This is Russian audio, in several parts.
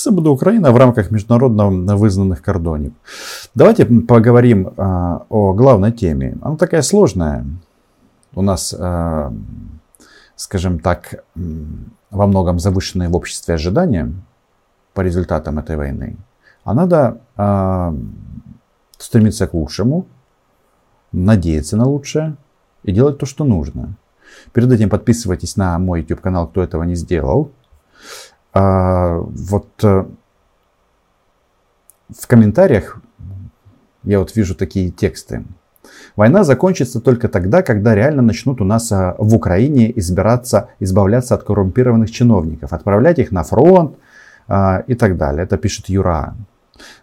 Все буде Украина в рамках международно вызнанных кордонов. Давайте поговорим а, о главной теме. Она такая сложная. У нас, а, скажем так, во многом завышенные в обществе ожидания по результатам этой войны. А надо а, стремиться к лучшему, надеяться на лучшее и делать то, что нужно. Перед этим подписывайтесь на мой YouTube канал, кто этого не сделал. А, вот э, в комментариях я вот вижу такие тексты. Война закончится только тогда, когда реально начнут у нас а, в Украине избираться, избавляться от коррумпированных чиновников, отправлять их на фронт а, и так далее. Это пишет Юра.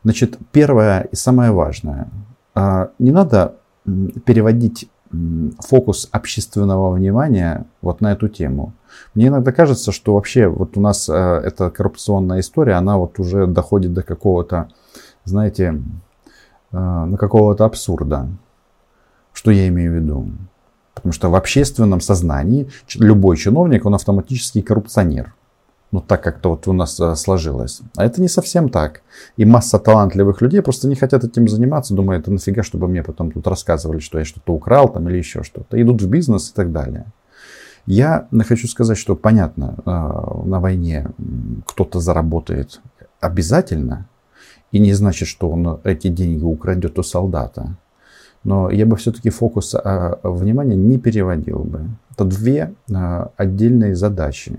Значит, первое и самое важное. Не надо переводить фокус общественного внимания вот на эту тему. Мне иногда кажется, что вообще вот у нас э, эта коррупционная история, она вот уже доходит до какого-то, знаете, э, на какого-то абсурда. Что я имею в виду? Потому что в общественном сознании любой чиновник, он автоматически коррупционер. Ну, так как-то вот у нас э, сложилось. А это не совсем так. И масса талантливых людей просто не хотят этим заниматься, думают, нафига, чтобы мне потом тут рассказывали, что я что-то украл там или еще что-то. Идут в бизнес и так далее. Я хочу сказать, что понятно, э, на войне кто-то заработает обязательно, и не значит, что он эти деньги украдет у солдата. Но я бы все-таки фокус э, внимания не переводил бы. Это две отдельные задачи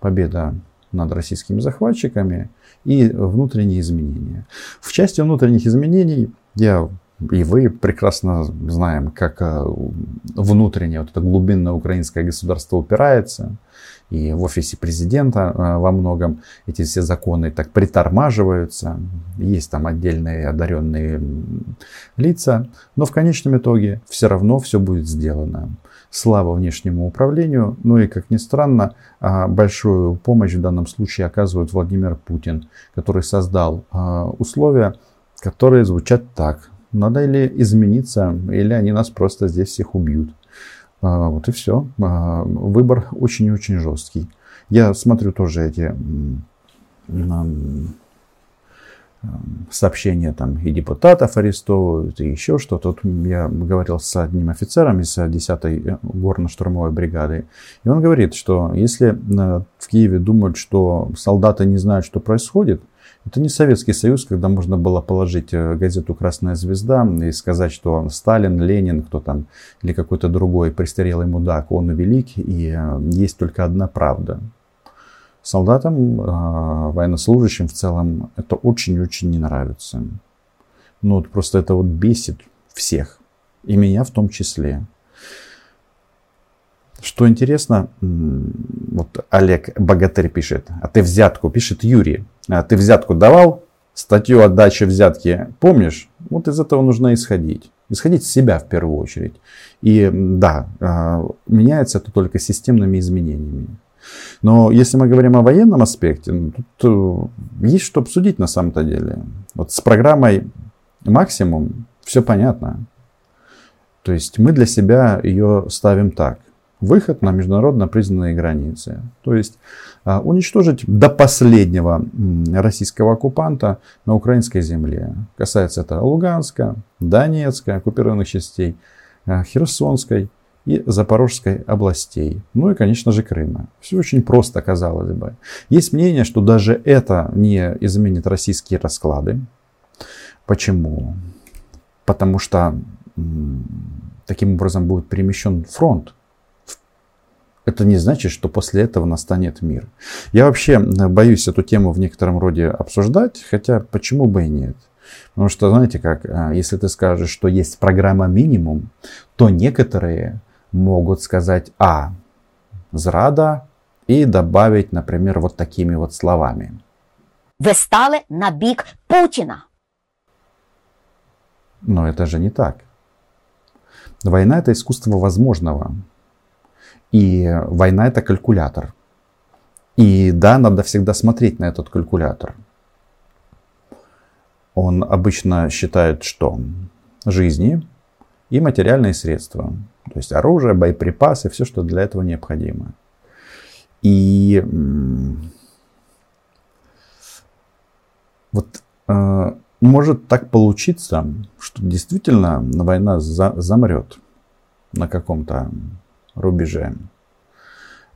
победа над российскими захватчиками и внутренние изменения. В части внутренних изменений я и вы прекрасно знаем, как э, внутреннее, вот это глубинное украинское государство упирается. И в офисе президента э, во многом эти все законы так притормаживаются. Есть там отдельные одаренные лица. Но в конечном итоге все равно все будет сделано слава внешнему управлению. Ну и, как ни странно, а, большую помощь в данном случае оказывает Владимир Путин, который создал а, условия, которые звучат так. Надо или измениться, или они нас просто здесь всех убьют. А, вот и все. Выбор очень-очень жесткий. Я смотрю тоже эти сообщения там и депутатов арестовывают, и еще что-то. Тут я говорил с одним офицером из 10-й э, горно-штурмовой бригады, и он говорит, что если э, в Киеве думают, что солдаты не знают, что происходит, это не Советский Союз, когда можно было положить э, газету «Красная звезда» и сказать, что Сталин, Ленин, кто там, или какой-то другой престарелый мудак, он велик, и есть только одна правда солдатам, а, военнослужащим в целом это очень-очень не нравится. Ну, вот просто это вот бесит всех. И меня в том числе. Что интересно, вот Олег Богатырь пишет, а ты взятку, пишет Юрий, а ты взятку давал? Статью отдачи взятки помнишь? Вот из этого нужно исходить. Исходить с себя в первую очередь. И да, а, меняется это только системными изменениями. Но если мы говорим о военном аспекте, ну, тут э, есть что обсудить на самом-то деле. Вот с программой максимум все понятно. То есть мы для себя ее ставим так. Выход на международно признанные границы. То есть а, уничтожить до последнего российского оккупанта на украинской земле. Касается это Луганска, Донецка, оккупированных частей, а, Херсонской и Запорожской областей. Ну и, конечно же, Крыма. Все очень просто, казалось бы. Есть мнение, что даже это не изменит российские расклады. Почему? Потому что таким образом будет перемещен фронт. Это не значит, что после этого настанет мир. Я вообще боюсь эту тему в некотором роде обсуждать, хотя почему бы и нет. Потому что, знаете как, а, если ты скажешь, что есть программа минимум, то некоторые могут сказать «а» зрада и добавить, например, вот такими вот словами. Вы стали на бік Путина. Но это же не так. Война это искусство возможного. И война это калькулятор. И да, надо всегда смотреть на этот калькулятор. Он обычно считает, что жизни и материальные средства. То есть оружие, боеприпасы, все, что для этого необходимо. И вот э, может так получиться, что действительно война за, замрет на каком-то рубеже.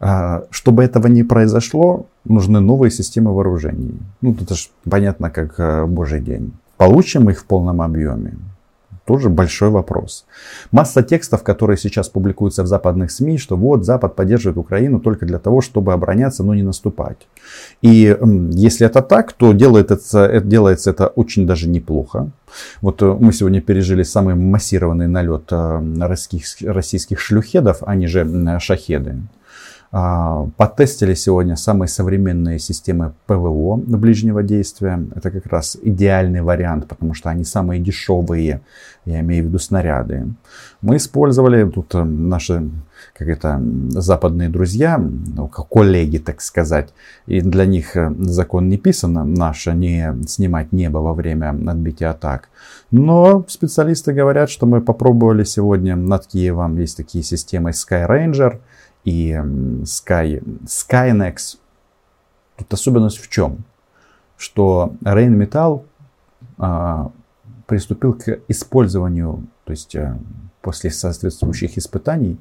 А, чтобы этого не произошло, нужны новые системы вооружений. Ну, это же понятно, как э, божий день. Получим их в полном объеме? Тоже большой вопрос. Масса текстов, которые сейчас публикуются в западных СМИ, что вот Запад поддерживает Украину только для того, чтобы обороняться, но не наступать. И если это так, то делает это, делается это очень даже неплохо. Вот э, мы сегодня пережили самый массированный налет э, российских, российских шлюхедов, они же шахеды. А, потестили сегодня самые современные системы ПВО ближнего действия. Это как раз идеальный вариант, потому что они самые дешевые, я имею в виду снаряды. Мы использовали, тут э, наши как это, западные друзья, ну, коллеги, так сказать, и для них э, закон не писан, наше не снимать небо во время отбития атак. Но специалисты говорят, что мы попробовали сегодня над Киевом, есть такие системы Sky Ranger – и Sky, Skynex. Тут особенность в чем? Что Rheinmetall а, приступил к использованию, то есть а, после соответствующих испытаний,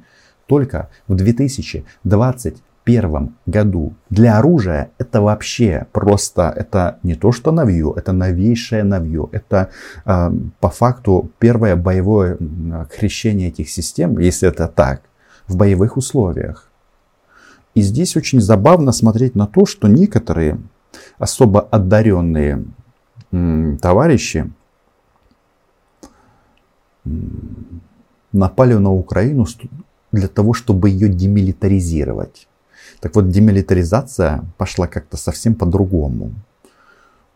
только в 2021 году. Для оружия это вообще просто, это не то что навью, это новейшее навью. Это э, по факту первое боевое крещение этих систем, если это так в боевых условиях. И здесь очень забавно смотреть на то, что некоторые особо одаренные товарищи напали на Украину для того, чтобы ее демилитаризировать. Так вот, демилитаризация пошла как-то совсем по-другому.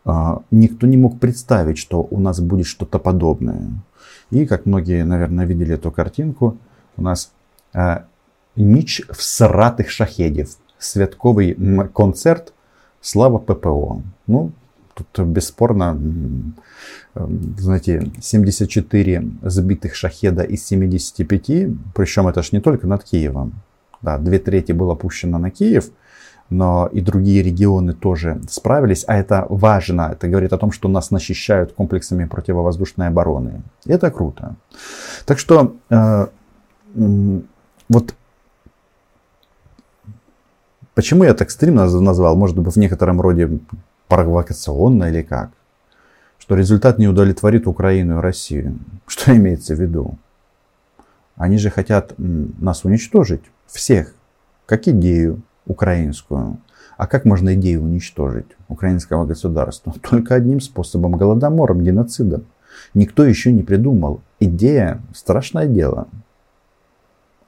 А, никто не мог представить, что у нас будет что-то подобное. И, как многие, наверное, видели эту картинку, у нас ніч всратих шахедів. Святковий концерт Слава ППО. Ну, тут бесспорно, знаете, 74 сбитых шахеда из 75, причем это ж не только над Киевом. Да, две трети было пущено на Киев, но и другие регионы тоже справились. А это важно, это говорит о том, что нас защищают комплексами противовоздушной обороны. И это круто. Так что э, вот почему я так стримно назвал, может быть, в некотором роде провокационно или как? Что результат не удовлетворит Украину и Россию. Что имеется в виду? Они же хотят нас уничтожить, всех, как идею украинскую. А как можно идею уничтожить украинского государства? Только одним способом, голодомором, геноцидом. Никто еще не придумал. Идея – страшное дело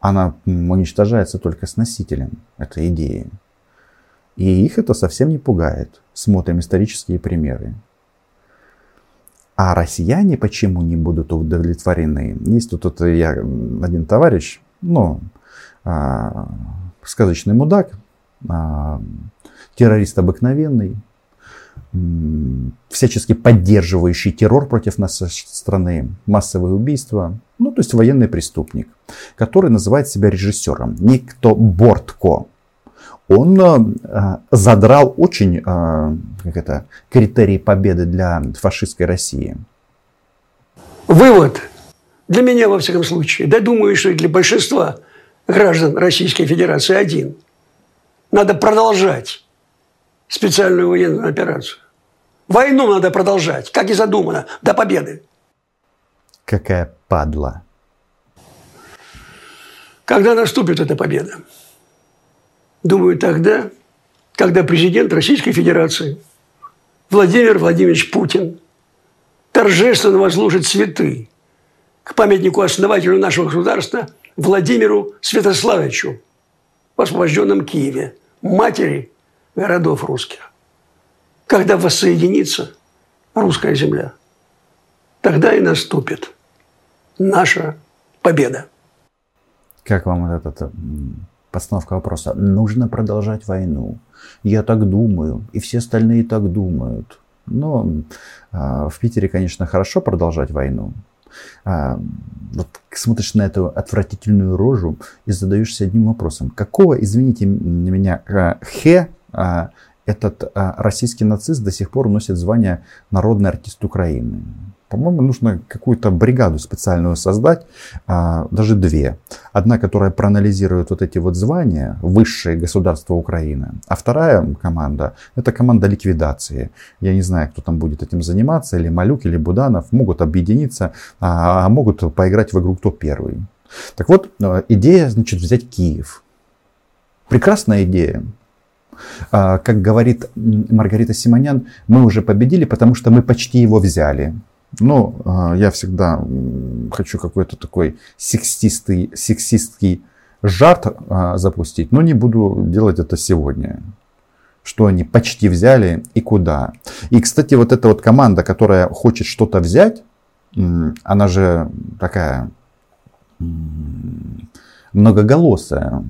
она уничтожается только с носителем этой идеи. И их это совсем не пугает. Смотрим исторические примеры. А россияне почему не будут удовлетворены? Есть тут, тут я, один товарищ, ну, а, сказочный мудак, а, террорист обыкновенный, всячески поддерживающий террор против нашей страны, массовые убийства, ну, то есть военный преступник, который называет себя режиссером, никто Бортко. Он э, задрал очень э, как это, критерии победы для фашистской России. Вывод для меня, во всяком случае, да думаю, что и для большинства граждан Российской Федерации один. Надо продолжать специальную военную операцию. Войну надо продолжать, как и задумано, до победы. Какая падла. Когда наступит эта победа? Думаю, тогда, когда президент Российской Федерации Владимир Владимирович Путин торжественно возложит цветы к памятнику основателю нашего государства Владимиру Святославичу в освобожденном Киеве, матери городов русских. Когда воссоединится русская земля, тогда и наступит наша победа. Как вам вот эта постановка вопроса? Нужно продолжать войну. Я так думаю, и все остальные так думают. Но э, в Питере, конечно, хорошо продолжать войну. А, вот смотришь на эту отвратительную рожу и задаешься одним вопросом. Какого, извините меня, а, хе а, этот а, российский нацист до сих пор носит звание народный артист Украины. По-моему, нужно какую-то бригаду специальную создать, а, даже две. Одна, которая проанализирует вот эти вот звания, высшие государства Украины. А вторая команда, это команда ликвидации. Я не знаю, кто там будет этим заниматься, или Малюк, или Буданов. Могут объединиться, а, а могут поиграть в игру кто первый. Так вот, а, идея, значит, взять Киев. Прекрасная идея. А, как говорит Маргарита Симонян, мы уже победили, потому что мы почти его взяли. Ну, а, я всегда хочу какой-то такой сексистый, сексистский жарт а, запустить, но не буду делать это сегодня. Что они почти взяли и куда. И, кстати, вот эта вот команда, которая хочет что-то взять, она же такая многоголосая.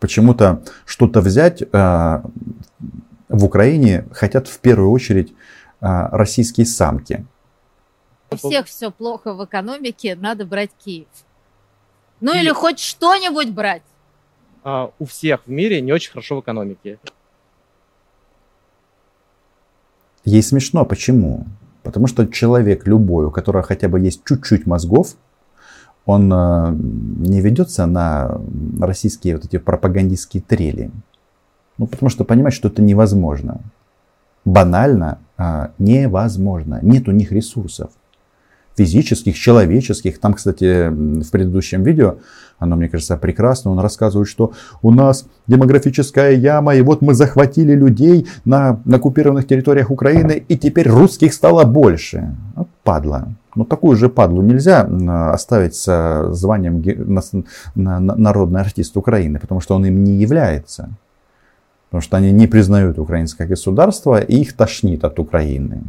Почему-то что-то взять а, в Украине хотят в первую очередь российские самки. У всех все плохо в экономике, надо брать Киев. Ну или хоть что-нибудь брать. А, у всех в мире не очень хорошо в экономике. Ей смешно. Почему? Потому что человек любой, у которого хотя бы есть чуть-чуть мозгов, он э, не ведется на российские вот эти пропагандистские трели. Ну, потому что понимает, что это невозможно. Банально а, невозможно. Нет у них ресурсов физических, человеческих. Там, кстати, в предыдущем видео, оно, мне кажется, прекрасно, он рассказывает, что у нас демографическая яма, и вот мы захватили людей на, на оккупированных территориях Украины, и теперь русских стало больше. Вот падла. Ну, такую же падлу нельзя оставить с званием народный артист Украины, потому что он им не является. Потому что они не признают украинское государство, и их тошнит от Украины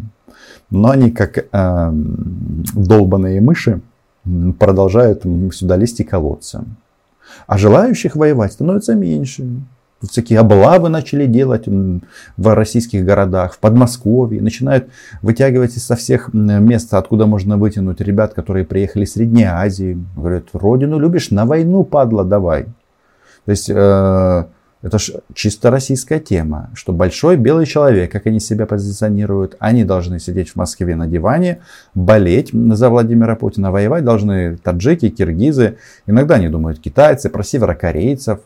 но они как э, долбанные мыши продолжают сюда лезть и колоться. А желающих воевать становится меньше. Всякие облавы начали делать в российских городах, в Подмосковье. Начинают вытягивать со всех мест, откуда можно вытянуть ребят, которые приехали из Средней Азии. Говорят, родину любишь, на войну, падла, давай. То есть э, это ж чисто российская тема, что большой белый человек, как они себя позиционируют, они должны сидеть в Москве на диване, болеть за Владимира Путина, воевать должны таджики, киргизы, иногда они думают китайцы, про северокорейцев.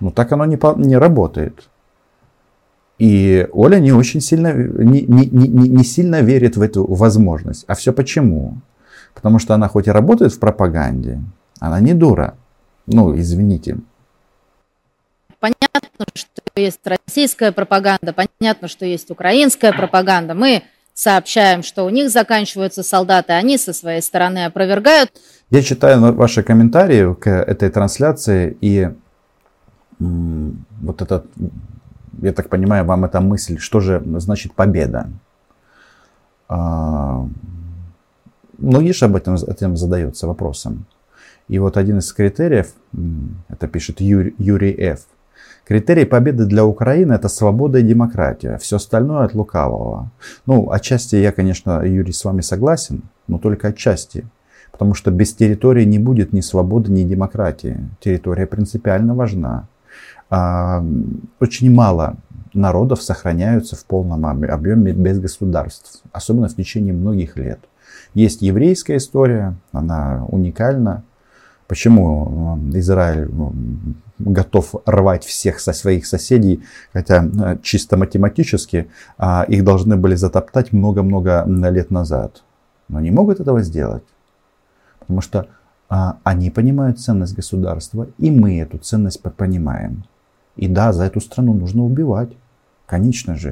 Но так оно не, не работает. И Оля не очень сильно, не, не, не, не сильно верит в эту возможность. А все почему? Потому что она хоть и работает в пропаганде, она не дура. Ну, извините. Понятно, что есть российская пропаганда, понятно, что есть украинская пропаганда. Мы сообщаем, что у них заканчиваются солдаты, они со своей стороны опровергают. Я читаю ваши комментарии к этой трансляции, и вот это, я так понимаю, вам эта мысль, что же значит победа? А, многие же об этом, этим задаются вопросом. И вот один из критериев, это пишет Юрий, Юрий Ф., Критерий победы для Украины это свобода и демократия. Все остальное от лукавого. Ну, отчасти я, конечно, Юрий, с вами согласен, но только отчасти. Потому что без территории не будет ни свободы, ни демократии. Территория принципиально важна. А, очень мало народов сохраняются в полном объеме без государств, особенно в течение многих лет. Есть еврейская история, она уникальна. Почему Израиль готов рвать всех со своих соседей, хотя э, чисто математически а, их должны были затоптать много-много лет назад. Но не могут этого сделать, потому что а, они понимают ценность государства, и мы эту ценность понимаем. И да, за эту страну нужно убивать, конечно же.